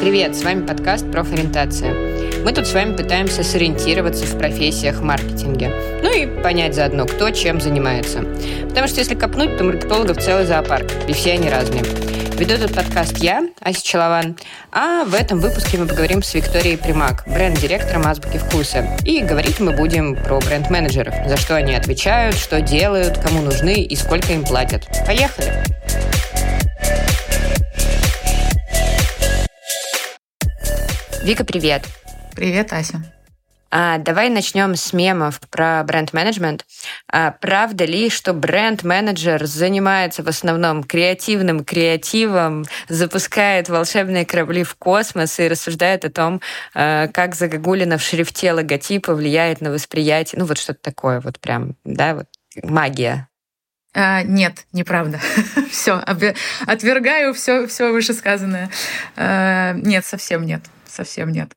Привет, с вами подкаст «Профориентация». Мы тут с вами пытаемся сориентироваться в профессиях в маркетинге. Ну и понять заодно, кто чем занимается. Потому что если копнуть, то маркетологов целый зоопарк, и все они разные. Веду этот подкаст я, Ася Челован, а в этом выпуске мы поговорим с Викторией Примак, бренд-директором Азбуки Вкуса. И говорить мы будем про бренд-менеджеров, за что они отвечают, что делают, кому нужны и сколько им платят. Поехали! Вика, привет. Привет, Ася. А, давай начнем с мемов про бренд-менеджмент. А, правда ли, что бренд-менеджер занимается в основном креативным креативом, запускает волшебные корабли в космос и рассуждает о том, а, как загогулина в шрифте логотипа влияет на восприятие? Ну, вот что-то такое вот прям, да, вот магия. А, нет, неправда. все, отвергаю все, все вышесказанное. А, нет, совсем нет совсем нет.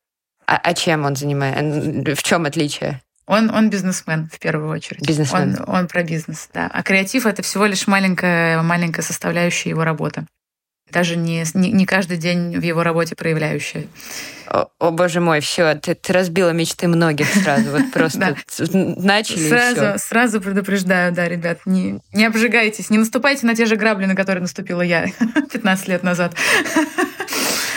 А, а чем он занимается? В чем отличие? Он, он бизнесмен в первую очередь. Бизнесмен. Он, он про бизнес, да. А креатив это всего лишь маленькая, маленькая составляющая его работы. Даже не, не, не каждый день в его работе проявляющая. О, о боже мой, все, ты, ты разбила мечты многих сразу. Вот просто начали. Сразу, сразу предупреждаю, да, ребят, не, не обжигайтесь, не наступайте на те же грабли, на которые наступила я 15 лет назад.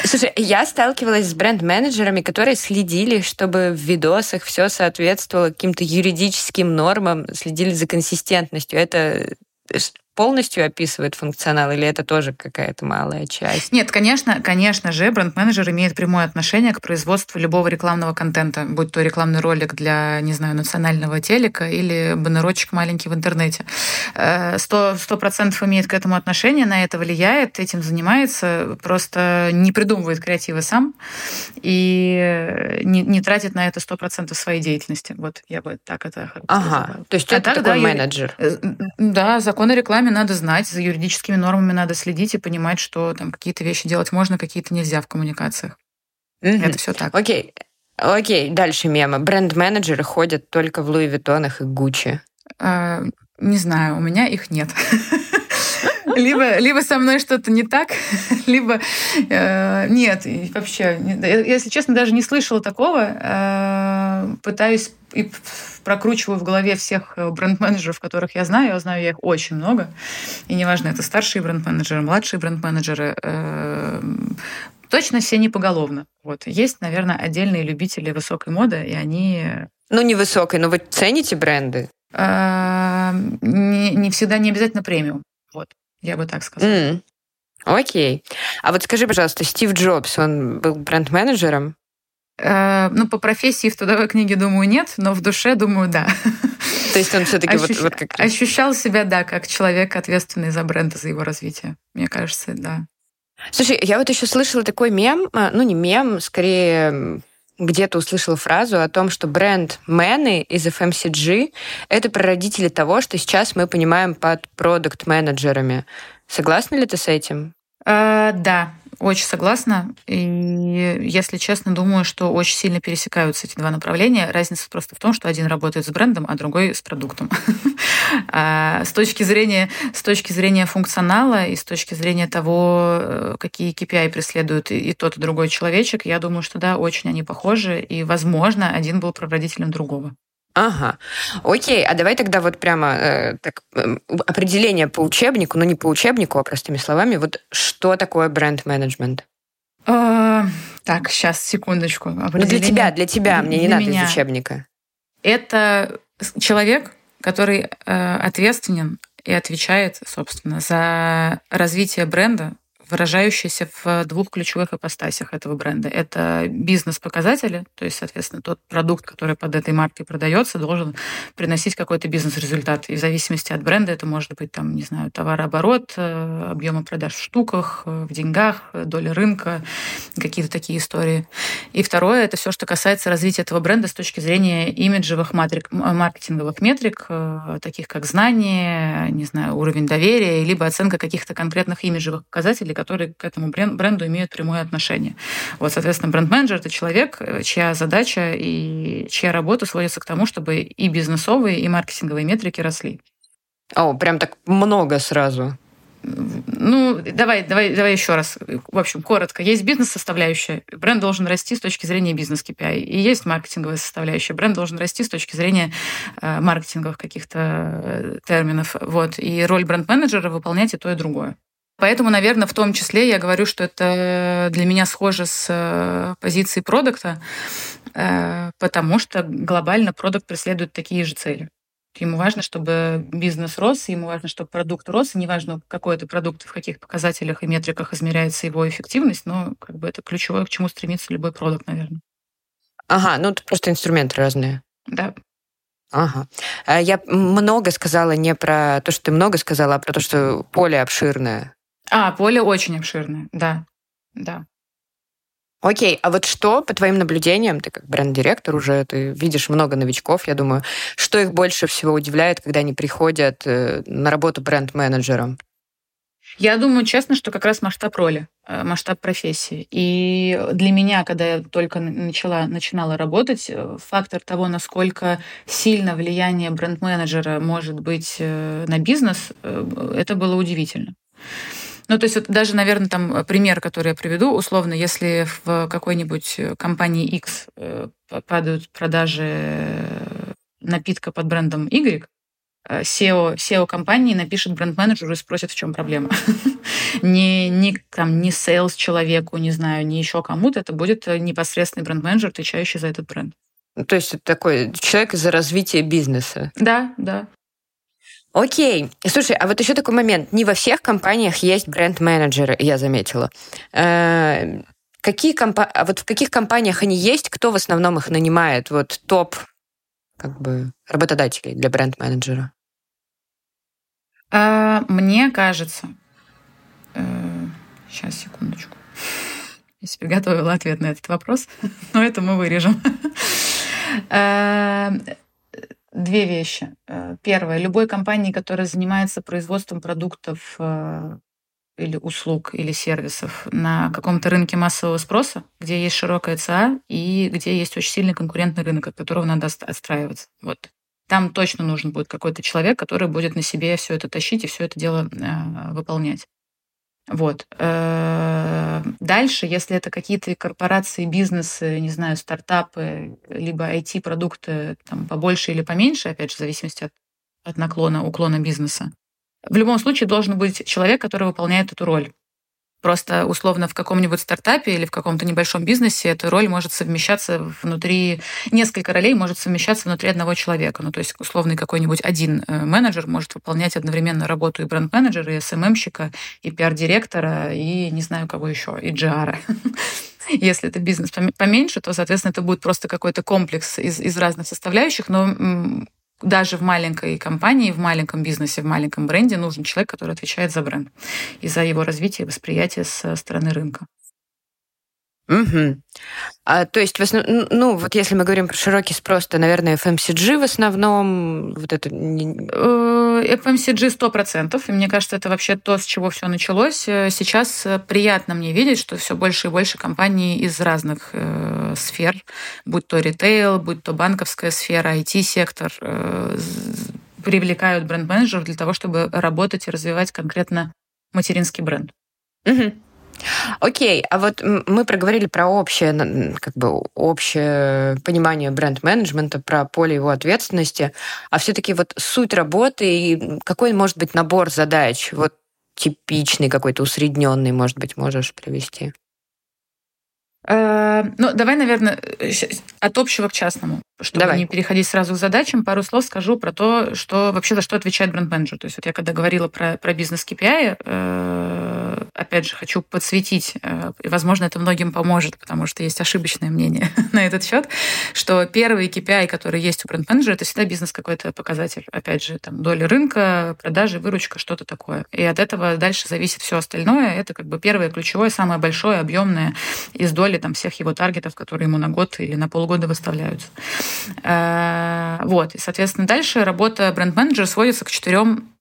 Слушай, я сталкивалась с бренд-менеджерами, которые следили, чтобы в видосах все соответствовало каким-то юридическим нормам, следили за консистентностью. Это полностью описывает функционал, или это тоже какая-то малая часть? Нет, конечно, конечно же, бренд-менеджер имеет прямое отношение к производству любого рекламного контента, будь то рекламный ролик для, не знаю, национального телека или баннерочек маленький в интернете. Э, сто процентов имеет к этому отношение, на это влияет, этим занимается, просто не придумывает креативы сам и не, не тратит на это сто процентов своей деятельности. Вот я бы так это Ага, то есть а это так, такой да, менеджер? Э, да, закон о рекламе рекламе надо знать, за юридическими нормами надо следить и понимать, что там какие-то вещи делать можно, какие-то нельзя в коммуникациях. Mm-hmm. Это все так. Окей. Окей, дальше мема. Бренд-менеджеры ходят только в Луи Виттонах и Гуччи. А, не знаю, у меня их нет. Либо, либо со мной что-то не так, либо э, нет. Вообще, если честно, даже не слышала такого. Э, пытаюсь и прокручиваю в голове всех э, бренд-менеджеров, которых я знаю. Я знаю я их очень много. И неважно, это старшие бренд-менеджеры, младшие бренд-менеджеры. Э, точно все не поголовно. Вот. Есть, наверное, отдельные любители высокой моды, и они... Ну, не высокой, но вы цените бренды? Э, не, не всегда, не обязательно премиум. Вот. Я бы так сказала. Mm. Окей. А вот скажи, пожалуйста, Стив Джобс, он был бренд-менеджером? Э, ну, по профессии в трудовой книге, думаю, нет, но в душе, думаю, да. То есть он все-таки Ощущ... вот, вот как... Ощущал себя, да, как человек, ответственный за бренд и за его развитие. Мне кажется, да. Слушай, я вот еще слышала такой мем, а, ну не мем, скорее где-то услышала фразу о том, что бренд-мены из FMCG — это прародители того, что сейчас мы понимаем под продукт-менеджерами. Согласна ли ты с этим? Э, да, очень согласна. И, если честно, думаю, что очень сильно пересекаются эти два направления. Разница просто в том, что один работает с брендом, а другой с продуктом. А с точки зрения, с точки зрения функционала и с точки зрения того, э, какие KPI преследуют и тот, и другой человечек, я думаю, что да, очень они похожи. И, возможно, один был прародителем другого. Ага. Окей, а давай тогда вот прямо э, так, э, определение по учебнику, ну не по учебнику, а простыми словами, вот что такое бренд-менеджмент? Э, так, сейчас, секундочку. Ну для тебя, для тебя, мне не надо меня. из учебника. Это человек, который э, ответственен и отвечает, собственно, за развитие бренда выражающийся в двух ключевых ипостасях этого бренда. Это бизнес-показатели, то есть, соответственно, тот продукт, который под этой маркой продается, должен приносить какой-то бизнес-результат. И в зависимости от бренда это может быть, там, не знаю, товарооборот, э, объемы продаж в штуках, э, в деньгах, доля рынка, какие-то такие истории. И второе, это все, что касается развития этого бренда с точки зрения имиджевых матрик, маркетинговых метрик, э, таких как знание, не знаю, уровень доверия, либо оценка каких-то конкретных имиджевых показателей, которые к этому бренду имеют прямое отношение. Вот, соответственно, бренд-менеджер — это человек, э, чья задача и чья работа сводится к тому, чтобы и бизнесовые, и маркетинговые метрики росли. О, прям так много сразу. ну, давай, давай, давай еще раз. В общем, коротко. Есть бизнес-составляющая. Бренд должен расти с точки зрения бизнес-KPI. И есть маркетинговая составляющая. Бренд должен расти с точки зрения э, маркетинговых каких-то э, терминов. Вот. И роль бренд-менеджера выполнять и то, и другое. Поэтому, наверное, в том числе я говорю, что это для меня схоже с э, позицией продукта, э, потому что глобально продукт преследует такие же цели. Ему важно, чтобы бизнес рос, ему важно, чтобы продукт рос, и неважно, какой это продукт, в каких показателях и метриках измеряется его эффективность, но как бы это ключевое, к чему стремится любой продукт, наверное. Ага, ну это просто инструменты разные. Да. Ага. А я много сказала не про то, что ты много сказала, а про то, что поле обширное. А, поле очень обширное, да. Да. Окей, а вот что, по твоим наблюдениям, ты как бренд-директор уже, ты видишь много новичков, я думаю, что их больше всего удивляет, когда они приходят э, на работу бренд-менеджером? Я думаю, честно, что как раз масштаб роли, э, масштаб профессии. И для меня, когда я только начала, начинала работать, э, фактор того, насколько сильно влияние бренд-менеджера может быть на бизнес, это было удивительно. Ну, то есть вот даже, наверное, там э, пример, который я приведу, условно, если в какой-нибудь э, компании X э, падают продажи напитка под брендом Y, SEO, SEO компании напишет бренд-менеджеру и спросит, в чем проблема. не, не, там, не sales человеку, не знаю, не еще кому-то, это будет непосредственный бренд-менеджер, отвечающий за этот бренд. То есть это такой человек за развитие бизнеса. Да, да. Окей. Слушай, а вот еще такой момент. Не во всех компаниях есть бренд-менеджеры, я заметила. Э, какие компа... А вот в каких компаниях они есть? Кто в основном их нанимает? Вот топ как бы работодателей для бренд-менеджера? А, мне кажется... Сейчас, э, секундочку. Я себе готовила ответ на этот вопрос, но это мы вырежем. Две вещи. Э, первое. Любой компании, которая занимается производством продуктов э, или услуг или сервисов на каком-то рынке массового спроса, где есть широкая ЦА и где есть очень сильный конкурентный рынок, от которого надо отстраиваться. Вот. Там точно нужен будет какой-то человек, который будет на себе все это тащить и все это дело э, выполнять. Вот. Э, дальше, если это какие-то корпорации, бизнесы, не знаю, стартапы, либо IT-продукты там, побольше или поменьше, опять же, в зависимости от, от наклона, уклона бизнеса, в любом случае должен быть человек, который выполняет эту роль. Просто условно в каком-нибудь стартапе или в каком-то небольшом бизнесе эта роль может совмещаться внутри, несколько ролей может совмещаться внутри одного человека. Ну, то есть условный какой-нибудь один э, менеджер может выполнять одновременно работу и бренд-менеджера, и СММщика, и пиар-директора, и не знаю кого еще, и GR. Если это бизнес поменьше, то, соответственно, это будет просто какой-то комплекс из, из разных составляющих, но даже в маленькой компании, в маленьком бизнесе, в маленьком бренде нужен человек, который отвечает за бренд и за его развитие и восприятие со стороны рынка. Угу. А, то есть, в основ... ну, вот если мы говорим про широкий спрос, то, наверное, FMCG в основном, вот это... FMCG э, 100%, и мне кажется, это вообще то, с чего все началось. Э, сейчас э, приятно мне видеть, что все больше и больше компаний из разных э, сфер, будь то ритейл, будь то банковская сфера, IT-сектор, э, привлекают бренд-менеджеров для того, чтобы работать и развивать конкретно материнский бренд. Угу. Окей, а вот мы проговорили про общее, как бы общее понимание бренд-менеджмента, про поле его ответственности, а все-таки вот суть работы и какой может быть набор задач, вот типичный какой-то усредненный, может быть, можешь привести? Э, ну, давай, наверное, от общего к частному. Чтобы давай. не переходить сразу к задачам, пару слов скажу про то, что вообще за что отвечает бренд-менеджер. То есть вот я когда говорила про, про бизнес KPI, э, опять же, хочу подсветить, э, и, возможно, это многим поможет, потому что есть ошибочное мнение на этот счет, что первый KPI, который есть у бренд-менеджера, это всегда бизнес какой-то показатель. Опять же, там доля рынка, продажи, выручка, что-то такое. И от этого дальше зависит все остальное. Это как бы первое ключевое, самое большое, объемное из доли там, всех его таргетов, которые ему на год или на полгода выставляются. Э, вот. И, соответственно, дальше работа бренд-менеджера сводится к четырем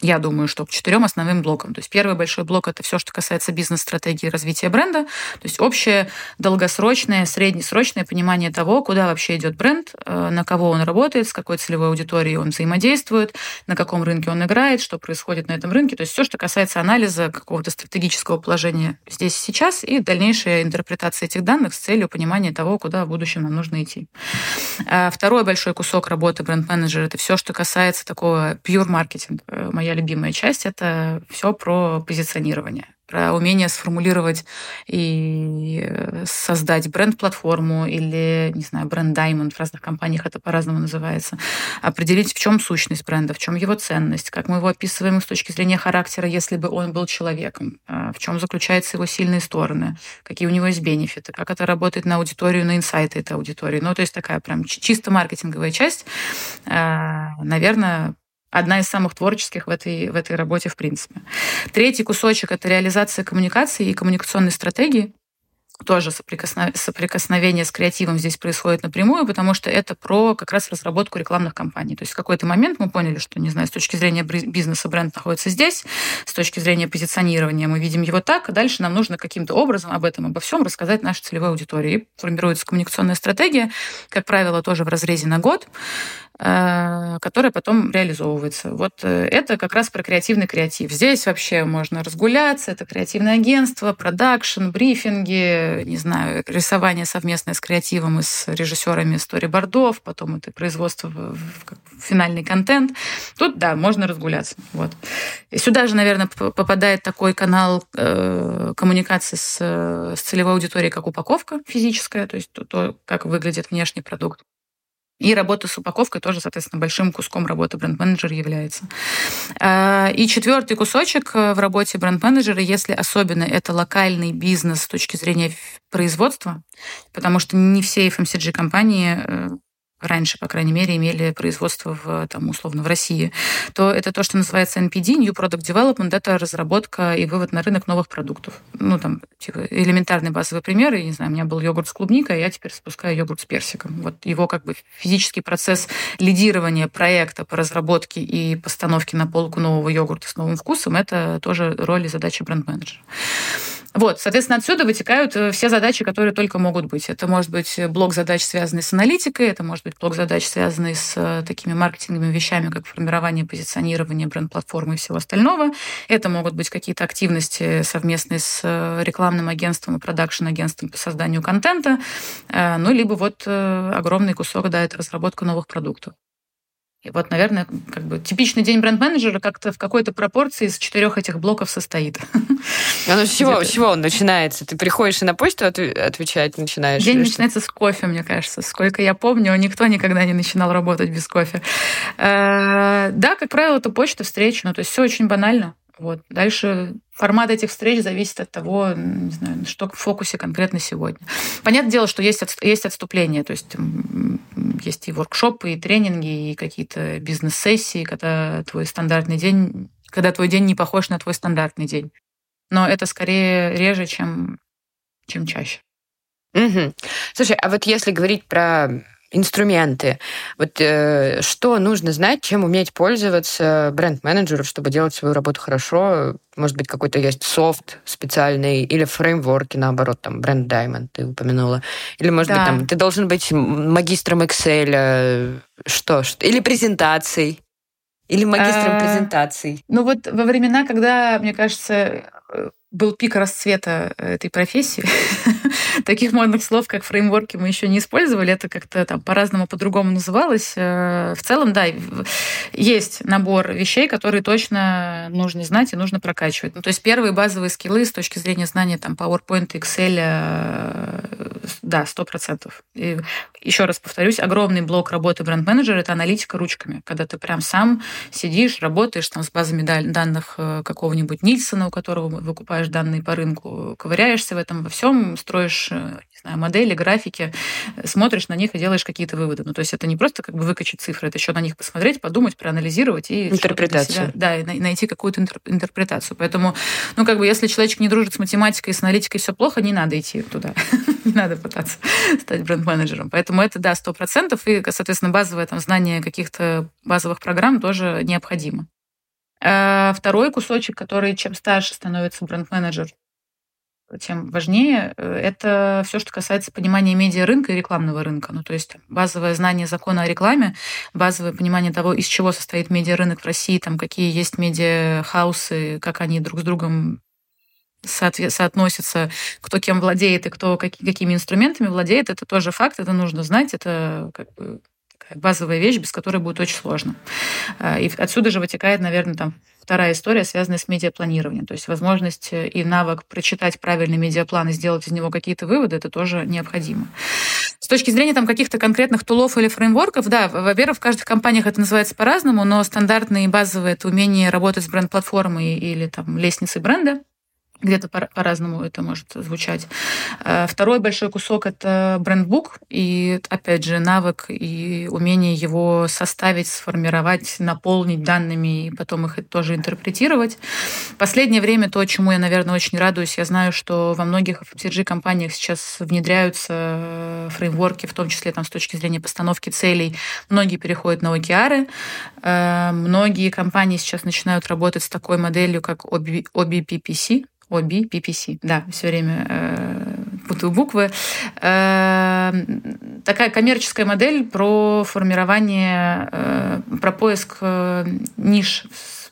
я думаю, что к четырем основным блокам. То есть первый большой блок – это все, что касается бизнес-стратегии развития бренда, то есть общее долгосрочное, среднесрочное понимание того, куда вообще идет бренд, э, на кого он работает, с какой целевой аудиторией он взаимодействует, на каком рынке он играет, что происходит на этом рынке. То есть все, что касается анализа какого-то стратегического положения здесь и сейчас и дальнейшая интерпретация этих данных с целью понимания того, куда в будущем нам нужно идти. А второй большой кусок работы бренд-менеджера – это все, что касается такого pure маркетинга моя любимая часть, это все про позиционирование про умение сформулировать и э, создать бренд-платформу или, не знаю, бренд-даймонд, в разных компаниях это по-разному называется, определить, в чем сущность бренда, в чем его ценность, как мы его описываем с точки зрения характера, если бы он был человеком, а, в чем заключаются его сильные стороны, какие у него есть бенефиты, как это работает на аудиторию, на инсайты этой аудитории. Ну, то есть такая прям чисто маркетинговая часть, а, наверное, одна из самых творческих в этой, в этой работе в принципе. Третий кусочек — это реализация коммуникации и коммуникационной стратегии тоже соприкосновение с креативом здесь происходит напрямую, потому что это про как раз разработку рекламных кампаний. То есть в какой-то момент мы поняли, что, не знаю, с точки зрения бизнеса бренд находится здесь, с точки зрения позиционирования мы видим его так, а дальше нам нужно каким-то образом об этом, обо всем рассказать нашей целевой аудитории. И формируется коммуникационная стратегия, как правило, тоже в разрезе на год, которая потом реализовывается. Вот э, это как раз про креативный креатив. Здесь вообще можно разгуляться, это креативное агентство, продакшн, брифинги, не знаю, рисование совместное с креативом и с режиссерами сторибордов, потом это производство в, финальный контент. Тут, да, можно разгуляться. Вот. И сюда же, наверное, попадает такой канал э, коммуникации с, с целевой аудиторией, как упаковка физическая, то есть то, то, как выглядит внешний продукт. И работа с упаковкой тоже, соответственно, большим куском работы бренд-менеджера является. А, и четвертый кусочек э, в работе бренд-менеджера, если особенно это локальный бизнес с точки зрения производства, потому что не все FMCG-компании раньше, по крайней мере, имели производство в, там, условно в России, то это то, что называется NPD, New Product Development, это разработка и вывод на рынок новых продуктов. Ну, там, типа, элементарный базовый пример, я не знаю, у меня был йогурт с клубникой, а я теперь спускаю йогурт с персиком. Вот его как бы физический процесс лидирования проекта по разработке и постановке на полку нового йогурта с новым вкусом, это тоже роль и задача бренд-менеджера. Вот, соответственно, отсюда вытекают э, все задачи, которые только могут быть. Это может быть блок задач, связанный с аналитикой, это может быть блок задач, связанный с э, такими маркетинговыми вещами, как формирование позиционирования бренд-платформы и всего остального. Это могут быть какие-то активности совместные с э, рекламным агентством и продакшн-агентством по созданию контента, ну, либо вот огромный кусок, да, это разработка новых продуктов. И вот, наверное, как бы типичный день бренд-менеджера как-то в какой-то пропорции из четырех этих блоков состоит. А ну с чего, с чего он начинается? Ты приходишь и на почту отвечать начинаешь? День начинается с кофе, мне кажется. Сколько я помню, никто никогда не начинал работать без кофе. Э, да, как правило, это почта, встреча. Ну, то есть все очень банально. Вот. Дальше формат этих встреч зависит от того, не знаю, что в фокусе конкретно сегодня. Понятное дело, что есть, есть отступления, то есть есть и воркшопы, и тренинги, и какие-то бизнес-сессии, когда твой стандартный день, когда твой день не похож на твой стандартный день. Но это скорее реже, чем, чем чаще. Угу. Слушай, а вот если говорить про инструменты. Вот э, что нужно знать, чем уметь пользоваться бренд-менеджеру, чтобы делать свою работу хорошо? Может быть, какой-то есть софт специальный или фреймворки, наоборот, там, бренд Diamond ты упомянула. Или, может да. быть, там, ты должен быть магистром Excel, э, что, что или презентаций. Или магистром а, презентаций. Ну вот во времена, когда, мне кажется, был пик расцвета этой профессии. Таких модных слов, как фреймворки, мы еще не использовали. Это как-то там по-разному, по-другому называлось. Э, в целом, да, есть набор вещей, которые точно нужно знать и нужно прокачивать. Ну, то есть первые базовые скиллы с точки зрения знания там PowerPoint, Excel, э, да, сто процентов. Еще раз повторюсь, огромный блок работы бренд-менеджера – это аналитика ручками, когда ты прям сам сидишь, работаешь там с базами данных э, какого-нибудь Нильсона, у которого выкупаешь данные по рынку, ковыряешься в этом во всем, строишь э, не знаю, модели, графики, смотришь на них и делаешь какие-то выводы. Ну, то есть это не просто как бы выкачать цифры, это еще на них посмотреть, подумать, проанализировать и интерпретацию. Себя, да, и найти какую-то интерпретацию. Поэтому, ну, как бы, если человек не дружит с математикой с аналитикой, все плохо, не надо идти туда. не надо пытаться стать бренд-менеджером. Поэтому это, да, сто процентов. И, соответственно, базовое там знание каких-то базовых программ тоже необходимо. А второй кусочек, который чем старше становится бренд-менеджер, тем важнее, э, это все, что касается понимания медиа-рынка и рекламного рынка. Ну, то есть базовое знание закона о рекламе, базовое понимание того, из чего состоит медиа-рынок в России, там, какие есть медиа-хаусы, как они друг с другом соотносятся, кто кем владеет и кто какими инструментами владеет, это тоже факт, это нужно знать, это как бы базовая вещь, без которой будет очень сложно. А, и отсюда же вытекает, наверное, там вторая история, связанная с медиапланированием. То есть возможность и навык прочитать правильный медиаплан и сделать из него какие-то выводы, это тоже необходимо. С точки зрения там, каких-то конкретных тулов или фреймворков, да, во-первых, в каждых компаниях это называется по-разному, но стандартные и базовые это умение работать с бренд-платформой или там лестницей бренда, где-то по-разному это может звучать. Э, второй большой кусок — это брендбук, и, опять же, навык и умение его составить, сформировать, наполнить данными и потом их тоже интерпретировать. последнее время то, чему я, наверное, очень радуюсь, я знаю, что во многих FMCG-компаниях сейчас внедряются э, фреймворки, в том числе там, с точки зрения постановки целей. Многие переходят на OKR. Э, многие компании сейчас начинают работать с такой моделью, как OBPPC, OB, PPC, да, все время э, путаю буквы. Э, такая коммерческая модель про формирование, э, про поиск э, ниш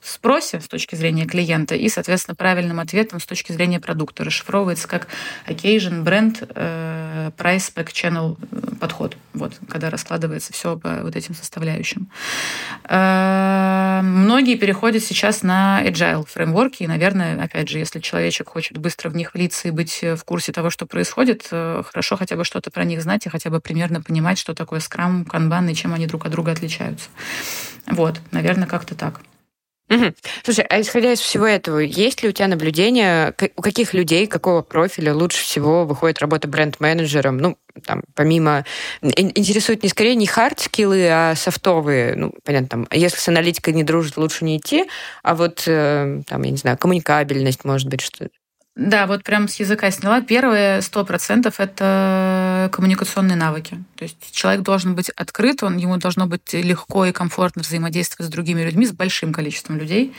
спросе с точки зрения клиента и, соответственно, правильным ответом с точки зрения продукта. Расшифровывается как occasion, бренд, э, price, pack, channel э, подход. Вот, когда раскладывается все по вот этим составляющим. Э, многие переходят сейчас на agile фреймворки, и, наверное, опять же, если человечек хочет быстро в них влиться и быть в курсе того, что происходит, хорошо хотя бы что-то про них знать и хотя бы примерно понимать, что такое скрам, канбан и чем они друг от друга отличаются. Вот, наверное, как-то так. Угу. Слушай, а исходя из всего этого, есть ли у тебя наблюдение, у каких людей, какого профиля лучше всего выходит работа бренд-менеджером? Ну, там, помимо... Интересует не скорее не хард-скиллы, а софтовые. Ну, понятно, там, если с аналитикой не дружит, лучше не идти, а вот, э, там, я не знаю, коммуникабельность, может быть, что да, вот прям с языка сняла. Первое, сто процентов, это коммуникационные навыки. То есть человек должен быть открыт, он, ему должно быть легко и комфортно взаимодействовать с другими людьми, с большим количеством людей.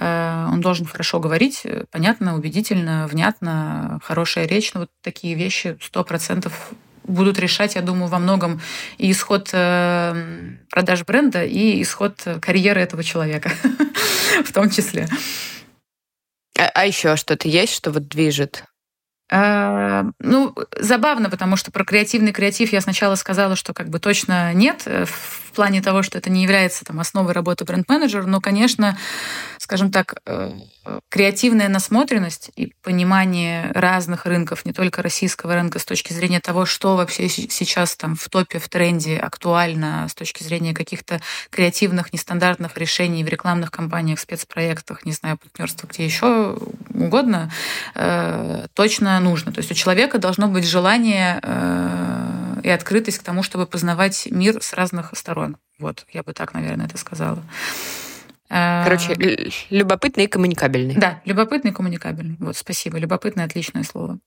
Э, он должен хорошо говорить, понятно, убедительно, внятно, хорошая речь. Ну, вот такие вещи сто процентов будут решать, я думаю, во многом и исход э, продаж бренда, и исход карьеры этого человека в том числе. А, а еще что-то есть, что вот движет? А, ну, забавно, потому что про креативный креатив я сначала сказала, что как бы точно нет, э, в плане того, что это не является там, основой работы бренд-менеджера, но, конечно, скажем так, э, креативная насмотренность и понимание разных рынков, не только российского рынка, с точки зрения того, что вообще сейчас там в топе, в тренде актуально, с точки зрения каких-то креативных, нестандартных решений в рекламных кампаниях, спецпроектах, не знаю, партнерства, где еще угодно, э, точно нужно. То есть у человека должно быть желание э, и открытость к тому, чтобы познавать мир с разных сторон. Вот, я бы так, наверное, это сказала. Короче, а, любопытный и коммуникабельный. Да, любопытный и коммуникабельный. Вот, спасибо. Любопытное отличное слово.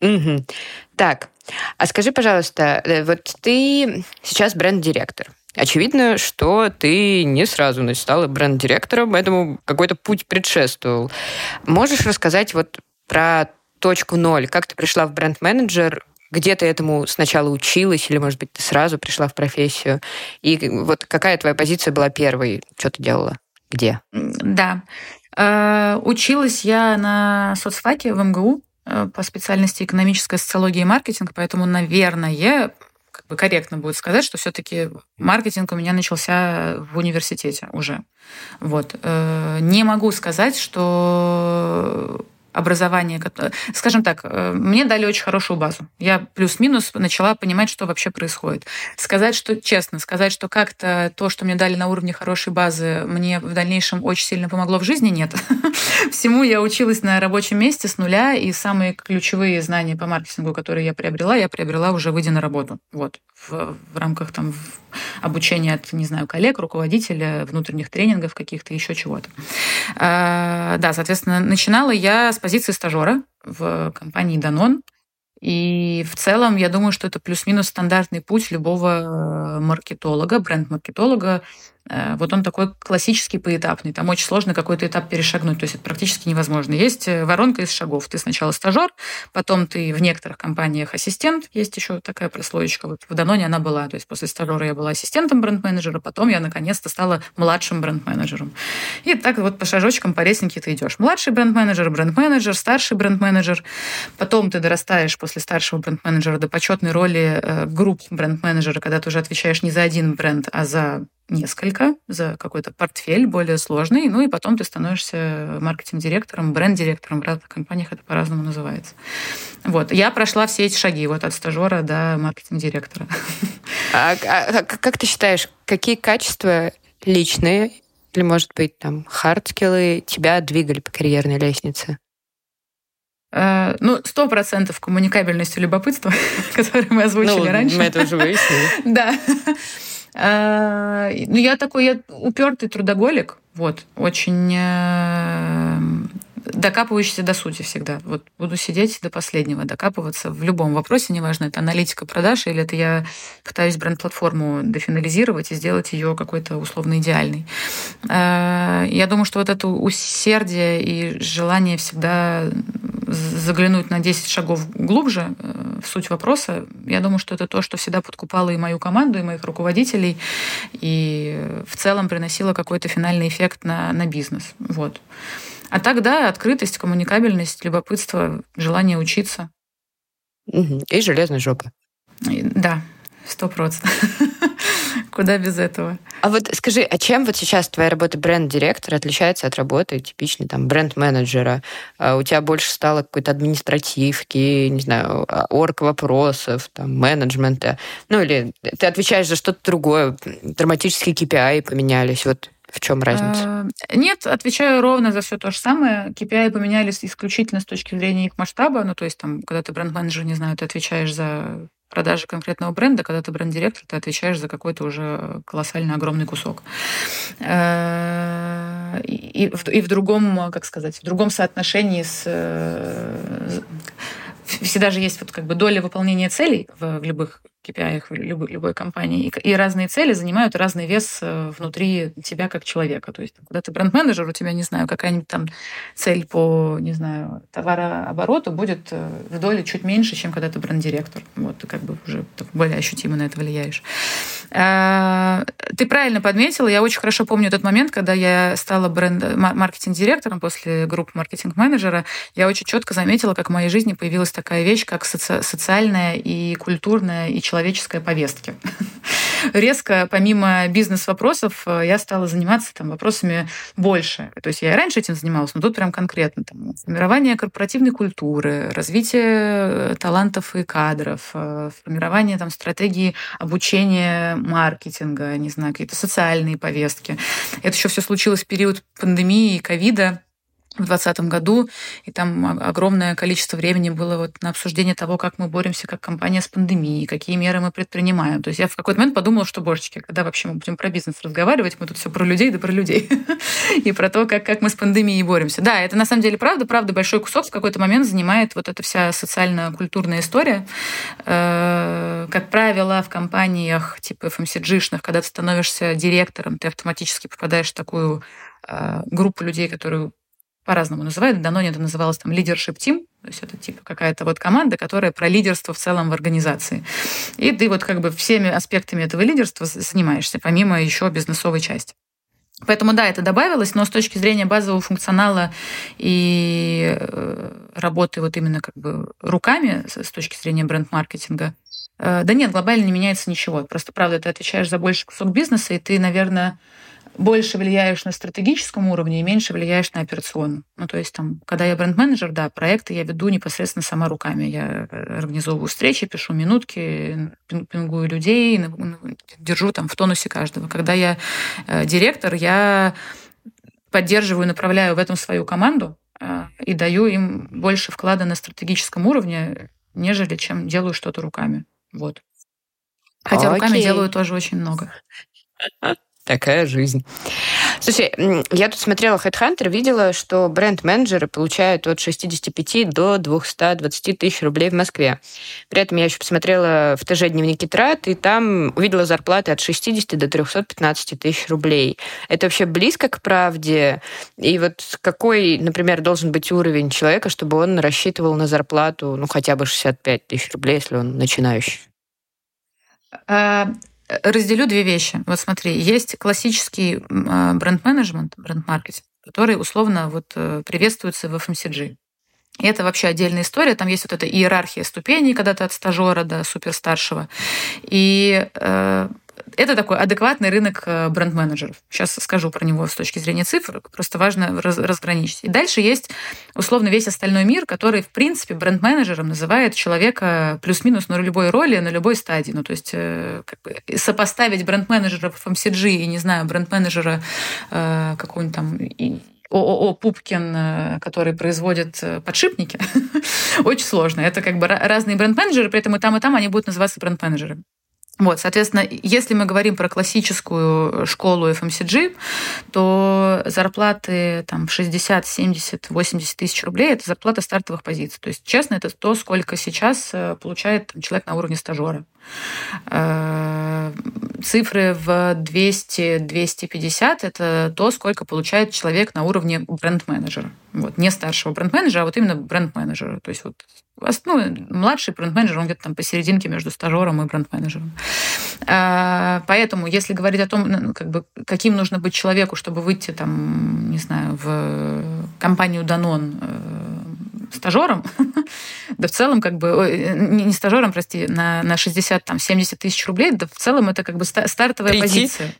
Угу. Так, а скажи, пожалуйста, э, вот ты сейчас бренд-директор. Очевидно, что ты не сразу стала бренд-директором, этому какой-то путь предшествовал. Можешь рассказать вот про точку ноль, как ты пришла в бренд-менеджер, где ты этому сначала училась, или, может быть, ты сразу пришла в профессию? И вот какая твоя позиция была первой? Что ты делала? Где? Да. Э, училась я на соцфаке в МГУ э, по специальности экономическая социология и маркетинг, поэтому, наверное, как бы корректно будет сказать, что все-таки маркетинг у меня начался в университете уже. Вот. Э, не могу сказать, что образование, скажем так, э, мне дали очень хорошую базу. Я плюс-минус начала понимать, что вообще происходит. Сказать, что честно, сказать, что как-то то, что мне дали на уровне хорошей базы, мне в дальнейшем очень сильно помогло в жизни, нет. Всему я училась на рабочем месте с нуля, и самые ключевые знания по маркетингу, которые я приобрела, я приобрела уже выйдя на работу. Вот в, в рамках там обучения от, не знаю, коллег, руководителя, внутренних тренингов каких-то, еще чего-то. А, да, соответственно, начинала я с позиции стажера в компании Danone. И в целом, я думаю, что это плюс-минус стандартный путь любого маркетолога, бренд-маркетолога, Э, вот он такой классический поэтапный. Там очень сложно какой-то этап перешагнуть. То есть это практически невозможно. Есть э, воронка из шагов. Ты сначала стажер, потом ты в некоторых компаниях ассистент. Есть еще такая прослоечка. Вот в Даноне она была. То есть после стажера я была ассистентом бренд-менеджера, потом я наконец-то стала младшим бренд-менеджером. И так вот по шажочкам, по лестнике ты идешь. Младший бренд-менеджер, бренд-менеджер, старший бренд-менеджер. Потом ты дорастаешь после старшего бренд-менеджера до почетной роли э, group бренд-менеджера, когда ты уже отвечаешь не за один бренд, а за несколько за какой-то портфель более сложный, ну и потом ты становишься маркетинг-директором, бренд-директором. В разных компаниях это по-разному называется. Вот. Я прошла все эти шаги вот от стажера до маркетинг-директора. А, а, а как ты считаешь, какие качества личные или, может быть, там, хардскиллы тебя двигали по карьерной лестнице? Uh, ну, сто процентов коммуникабельность и любопытство, которые мы озвучили ну, раньше. Мы это уже выяснили. Да. А, ну, я такой, я упертый трудоголик, вот, очень э, докапывающийся до сути всегда. Вот буду сидеть до последнего, докапываться в любом вопросе, неважно, это аналитика продаж или это я пытаюсь бренд-платформу дофинализировать и сделать ее какой-то условно идеальной. А, я думаю, что вот это усердие и желание всегда заглянуть на 10 шагов глубже э, в суть вопроса, я думаю, что это то, что всегда подкупало и мою команду, и моих руководителей, и в целом приносило какой-то финальный эффект на, на бизнес. Вот. А так, да, открытость, коммуникабельность, любопытство, желание учиться. И железная жопа. Да, сто процентов. Куда без этого? А вот скажи, а чем вот сейчас твоя работа бренд-директора отличается от работы типичной там бренд-менеджера? А у тебя больше стало какой-то административки, не знаю, а, орг вопросов, там, менеджмента. Ну или ты отвечаешь за что-то другое, драматические KPI поменялись. Вот в чем разница? А, нет, отвечаю ровно за все то же самое. KPI поменялись исключительно с точки зрения их масштаба. Ну, то есть, там, когда ты бренд-менеджер, не знаю, ты отвечаешь за продажи конкретного бренда, когда ты бренд-директор, ты отвечаешь за какой-то уже колоссально огромный кусок. Э, и в, и в другом, как сказать, в другом соотношении с э, всегда же есть вот как бы доля выполнения целей в любых KPI любой, любой компании. И, и разные цели занимают разный вес э, внутри тебя как человека. То есть, когда ты бренд-менеджер, у тебя, не знаю, какая-нибудь там цель по, не знаю, товарообороту будет э, в доле чуть меньше, чем когда ты бренд-директор. Вот, ты как бы уже более ощутимо на это влияешь. А, ты правильно подметила. Я очень хорошо помню тот момент, когда я стала бренд маркетинг-директором после группы маркетинг-менеджера. Я очень четко заметила, как в моей жизни появилась такая вещь, как соци- социальная и культурная и человеческой повестки. Резко, помимо бизнес-вопросов, э, я стала заниматься там, вопросами больше. То есть я и раньше этим занималась, но тут прям конкретно. Там, формирование корпоративной культуры, развитие э, талантов и кадров, э, формирование там, стратегии обучения маркетинга, не знаю, какие-то социальные повестки. Это еще все случилось в период пандемии и ковида в 2020 году, и там огромное количество времени было вот на обсуждение того, как мы боремся как компания с пандемией, какие меры мы предпринимаем. То есть я в какой-то момент подумала, что, божечки, когда вообще мы будем про бизнес разговаривать, мы тут все про людей, да про людей. И про то, как, как мы с пандемией боремся. Да, это на самом деле правда, правда, большой кусок в какой-то момент занимает вот эта вся социально-культурная история. Э, как правило, в компаниях типа FMCG-шных, когда ты становишься директором, ты автоматически попадаешь в такую э, группу людей, которые по-разному называют. В Даноне это называлось там team, то есть это типа какая-то вот команда, которая про лидерство в целом в организации. И ты вот как бы всеми аспектами этого лидерства занимаешься, помимо еще бизнесовой части. Поэтому да, это добавилось, но с точки зрения базового функционала и э, работы вот именно как бы руками, с точки зрения бренд-маркетинга, э, да нет, глобально не меняется ничего. Просто, правда, ты отвечаешь за больший кусок бизнеса, и ты, наверное, больше влияешь на стратегическом уровне и меньше влияешь на операционном. Ну, то есть там, когда я бренд-менеджер, да, проекты я веду непосредственно сама руками. Я э, организовываю встречи, пишу минутки, пингую людей, держу там в тонусе каждого. Когда я э, директор, я поддерживаю, направляю в этом свою команду э, и даю им больше вклада на стратегическом уровне, нежели чем делаю что-то руками. Вот. Хотя Окей. руками делаю тоже очень много. Такая жизнь. Слушай, я тут смотрела Headhunter, видела, что бренд-менеджеры получают от 65 до 220 тысяч рублей в Москве. При этом я еще посмотрела в ТЖ дневники трат, и там увидела зарплаты от 60 до 315 тысяч рублей. Это вообще близко к правде? И вот какой, например, должен быть уровень человека, чтобы он рассчитывал на зарплату, ну, хотя бы 65 тысяч рублей, если он начинающий? Разделю две вещи. Вот смотри, есть классический а, бренд-менеджмент, бренд-маркетинг, который условно вот э, приветствуется в FMCG. И это вообще отдельная история. Там есть вот эта иерархия ступеней, когда ты от стажера до суперстаршего. И э, это такой адекватный рынок э, бренд-менеджеров. Сейчас скажу про него с точки зрения цифр, просто важно раз, разграничить. И дальше есть условно весь остальной мир, который, в принципе, бренд-менеджером называет человека плюс-минус на любой роли, на любой стадии. Ну, то есть э, как бы, сопоставить бренд-менеджера в FMCG и, не знаю, бренд-менеджера э, какого-нибудь там ООО «Пупкин», который производит подшипники, очень сложно. Это как бы разные бренд-менеджеры, при этом и там, и там они будут называться бренд-менеджерами. Вот, соответственно, если мы говорим про классическую школу FMCG, то зарплаты там 60, 70, 80 тысяч рублей – это зарплата стартовых позиций. То есть, честно, это то, сколько сейчас э, получает человек на уровне стажера. Э, цифры в 200-250 – это то, сколько получает человек на уровне бренд-менеджера. Вот, не старшего бренд-менеджера, а вот именно бренд-менеджера. То есть вот ну, младший бренд-менеджер, он где-то там посерединке между стажером и бренд-менеджером. Э, поэтому, если говорить о том, ну, как бы, каким нужно быть человеку, чтобы выйти, там, не знаю, в компанию Danone э, стажером, да в целом как бы, не стажером, прости, на, на 60, там, 70 тысяч рублей, да в целом это как бы стартовая Прийти? позиция.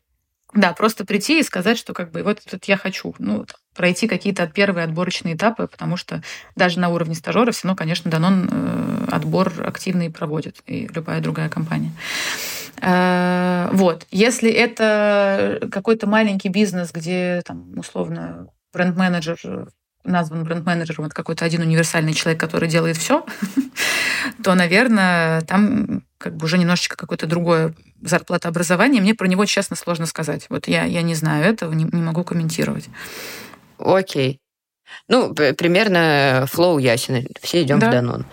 Да, просто прийти и сказать, что как бы вот, вот я хочу. Ну, пройти какие-то первые отборочные этапы, потому что даже на уровне стажера все равно, конечно, Данон э, отбор активный проводит, и любая другая компания. Э, вот. Если это какой-то маленький бизнес, где там, условно бренд-менеджер назван бренд-менеджером, это какой-то один универсальный человек, который делает все, то, наверное, там как бы уже немножечко какое-то другое зарплатообразование. Мне про него, честно, сложно сказать. Вот я, я не знаю этого, не, не могу комментировать. Окей. Ну, примерно флоу ясен. Все идем да. в Данон.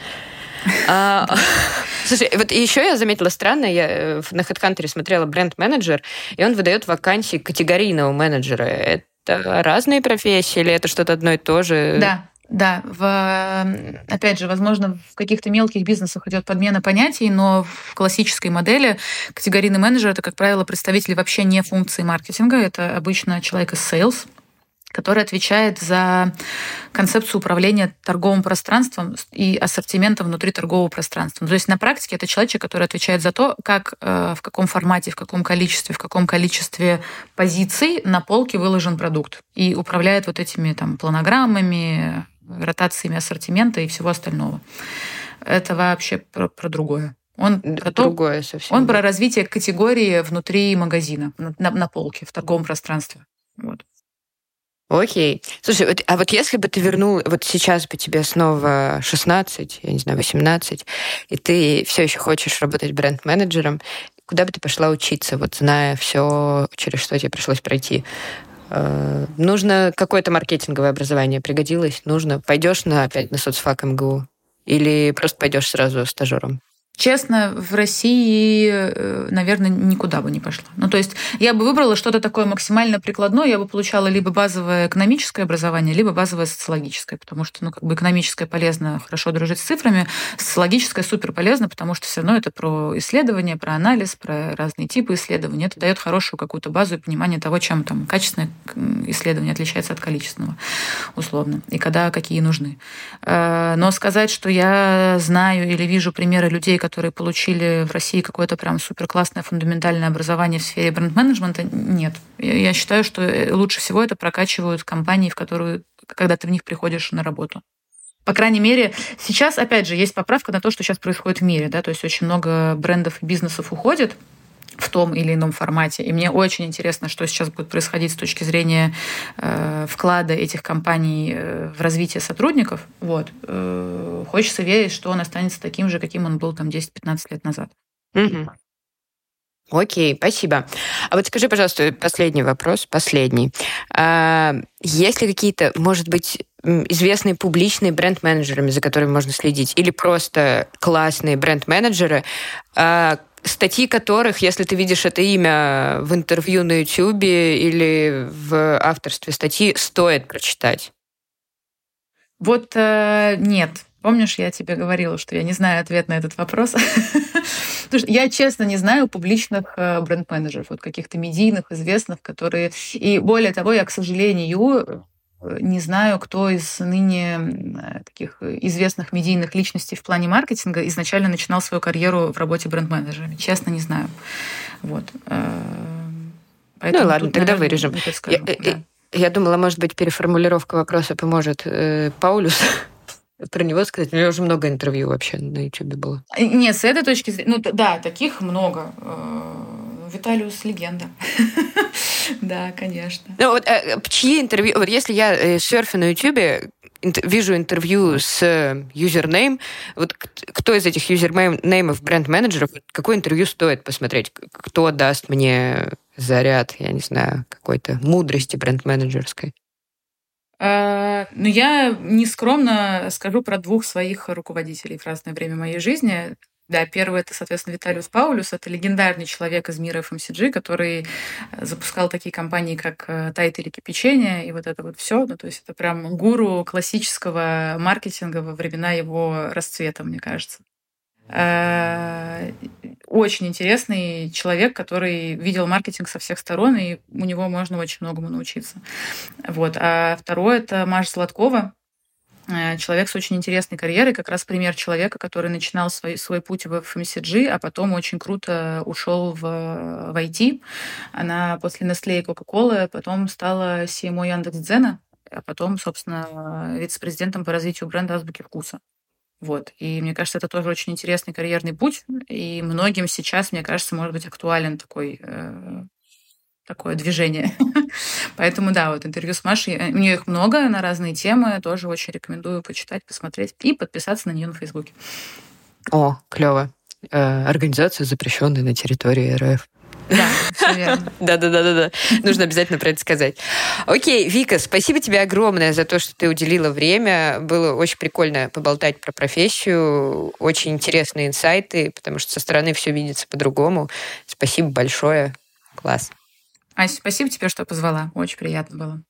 А, слушай, вот еще я заметила странно, я э, на HeadHunter смотрела бренд-менеджер, и он выдает вакансии категорийного менеджера. Разные профессии или это что-то одно и то же? Да, да, в, опять же, возможно, в каких-то мелких бизнесах идет подмена понятий, но в классической модели категорийный менеджер это, как правило, представитель вообще не функции маркетинга. Это обычно человек из sales, который отвечает за концепцию управления торговым пространством и ассортиментом внутри торгового пространства. То есть на практике это человек, который отвечает за то, как, э, в каком формате, в каком количестве, в каком количестве позиций на полке выложен продукт. И управляет вот этими там планограммами, ротациями ассортимента и всего остального. Это вообще про, про другое. Он про другое совсем. Он про развитие категории внутри магазина, на, на полке, в торговом пространстве. Вот. Окей. Слушай, вот, а вот если бы ты вернул, вот сейчас бы тебе снова 16, я не знаю, 18, и ты все еще хочешь работать бренд-менеджером, куда бы ты пошла учиться, вот зная все, через что тебе пришлось пройти? Э, нужно какое-то маркетинговое образование пригодилось? Нужно? Пойдешь на опять на соцфак МГУ? Или просто пойдешь сразу стажером? Честно, в России, э, наверное, никуда бы не пошла. Ну, то есть я бы выбрала что-то такое максимально прикладное, я бы получала либо базовое экономическое образование, либо базовое социологическое, потому что, ну, как бы экономическое полезно хорошо дружить с цифрами, социологическое супер полезно, потому что все равно это про исследования, про анализ, про разные типы исследований. Это дает хорошую какую-то базу и понимание того, чем там качественное исследование отличается от количественного, условно, и когда какие нужны. Э, но сказать, что я знаю или вижу примеры людей, которые получили в России какое-то прям супер классное фундаментальное образование в сфере бренд-менеджмента, нет. Я считаю, что э, лучше всего это прокачивают компании, в которую, когда ты в них приходишь на работу. По крайней мере, сейчас, опять же, есть поправка на то, что сейчас происходит в мире. Да? То есть очень много брендов и бизнесов уходит в том или ином формате. И мне очень интересно, что сейчас будет происходить с точки зрения э, вклада этих компаний э, в развитие сотрудников. Вот. Э, хочется верить, что он останется таким же, каким он был там 10-15 лет назад. Угу. Окей, спасибо. А вот скажи, пожалуйста, последний вопрос, последний. А, есть ли какие-то, может быть, известные публичные бренд-менеджерами, за которыми можно следить, или просто классные бренд-менеджеры, а, статьи которых, если ты видишь это имя в интервью на YouTube или в авторстве статьи, стоит прочитать? Вот э, нет. Помнишь, я тебе говорила, что я не знаю ответ на этот вопрос? Я, честно, не знаю публичных э, бренд-менеджеров, вот каких-то медийных, известных, которые... И более того, я, к сожалению, не знаю, кто из ныне э, таких известных медийных личностей в плане маркетинга изначально начинал свою карьеру в работе бренд-менеджерами. Честно, не знаю. Вот. Поэтому ну ладно, тут, тогда наверное, вырежем. Я, да. я думала, может быть, переформулировка вопроса поможет э, Паулюс про него сказать? У него уже много интервью вообще на YouTube было. Нет, с этой точки зрения, ну да, таких много. Э, Виталиус легенда. Да, конечно. Ну вот э, чьи интервью... Вот если я э, серфю на YouTube, вижу интервью с username, вот кто из этих юзернеймов бренд-менеджеров, какое интервью стоит посмотреть? Кто даст мне заряд, я не знаю, какой-то мудрости бренд-менеджерской? Ну, я нескромно скажу про двух своих руководителей в разное время моей жизни. Да, первый это, соответственно, Виталиус Паулюс. Это легендарный человек из мира FMCG, который э, запускал такие компании, как э, Тайт или Кипячение, и вот это вот все. Ну, то есть это прям гуру классического маркетинга во времена его расцвета, мне кажется. Э, очень интересный человек, который видел маркетинг со всех сторон, и у него можно очень многому научиться. Вот. А второе — это Маша Сладкова, человек с очень интересной карьерой, как раз пример человека, который начинал свой, свой путь в FMCG, а потом очень круто ушел в, в IT. Она после Nestle и Coca-Cola потом стала CMO Яндекс.Дзена, а потом, собственно, вице-президентом по развитию бренда Азбуки Вкуса. Вот. И мне кажется, это тоже очень интересный карьерный путь. И многим сейчас, мне кажется, может быть актуален такой э, такое движение. Поэтому, да, вот интервью с Машей, э, у нее их много на разные темы, тоже очень рекомендую почитать, посмотреть и подписаться на нее на Фейсбуке. О, клево. Э, организация, запрещенная на территории РФ. Да, все верно. Да-да-да-да. Нужно обязательно про это сказать. Окей, Вика, спасибо тебе огромное за то, что ты уделила время. Было очень прикольно поболтать про профессию. Очень интересные инсайты, потому что со стороны все видится по-другому. Спасибо большое. Класс. Ася, спасибо тебе, что позвала. Очень приятно было.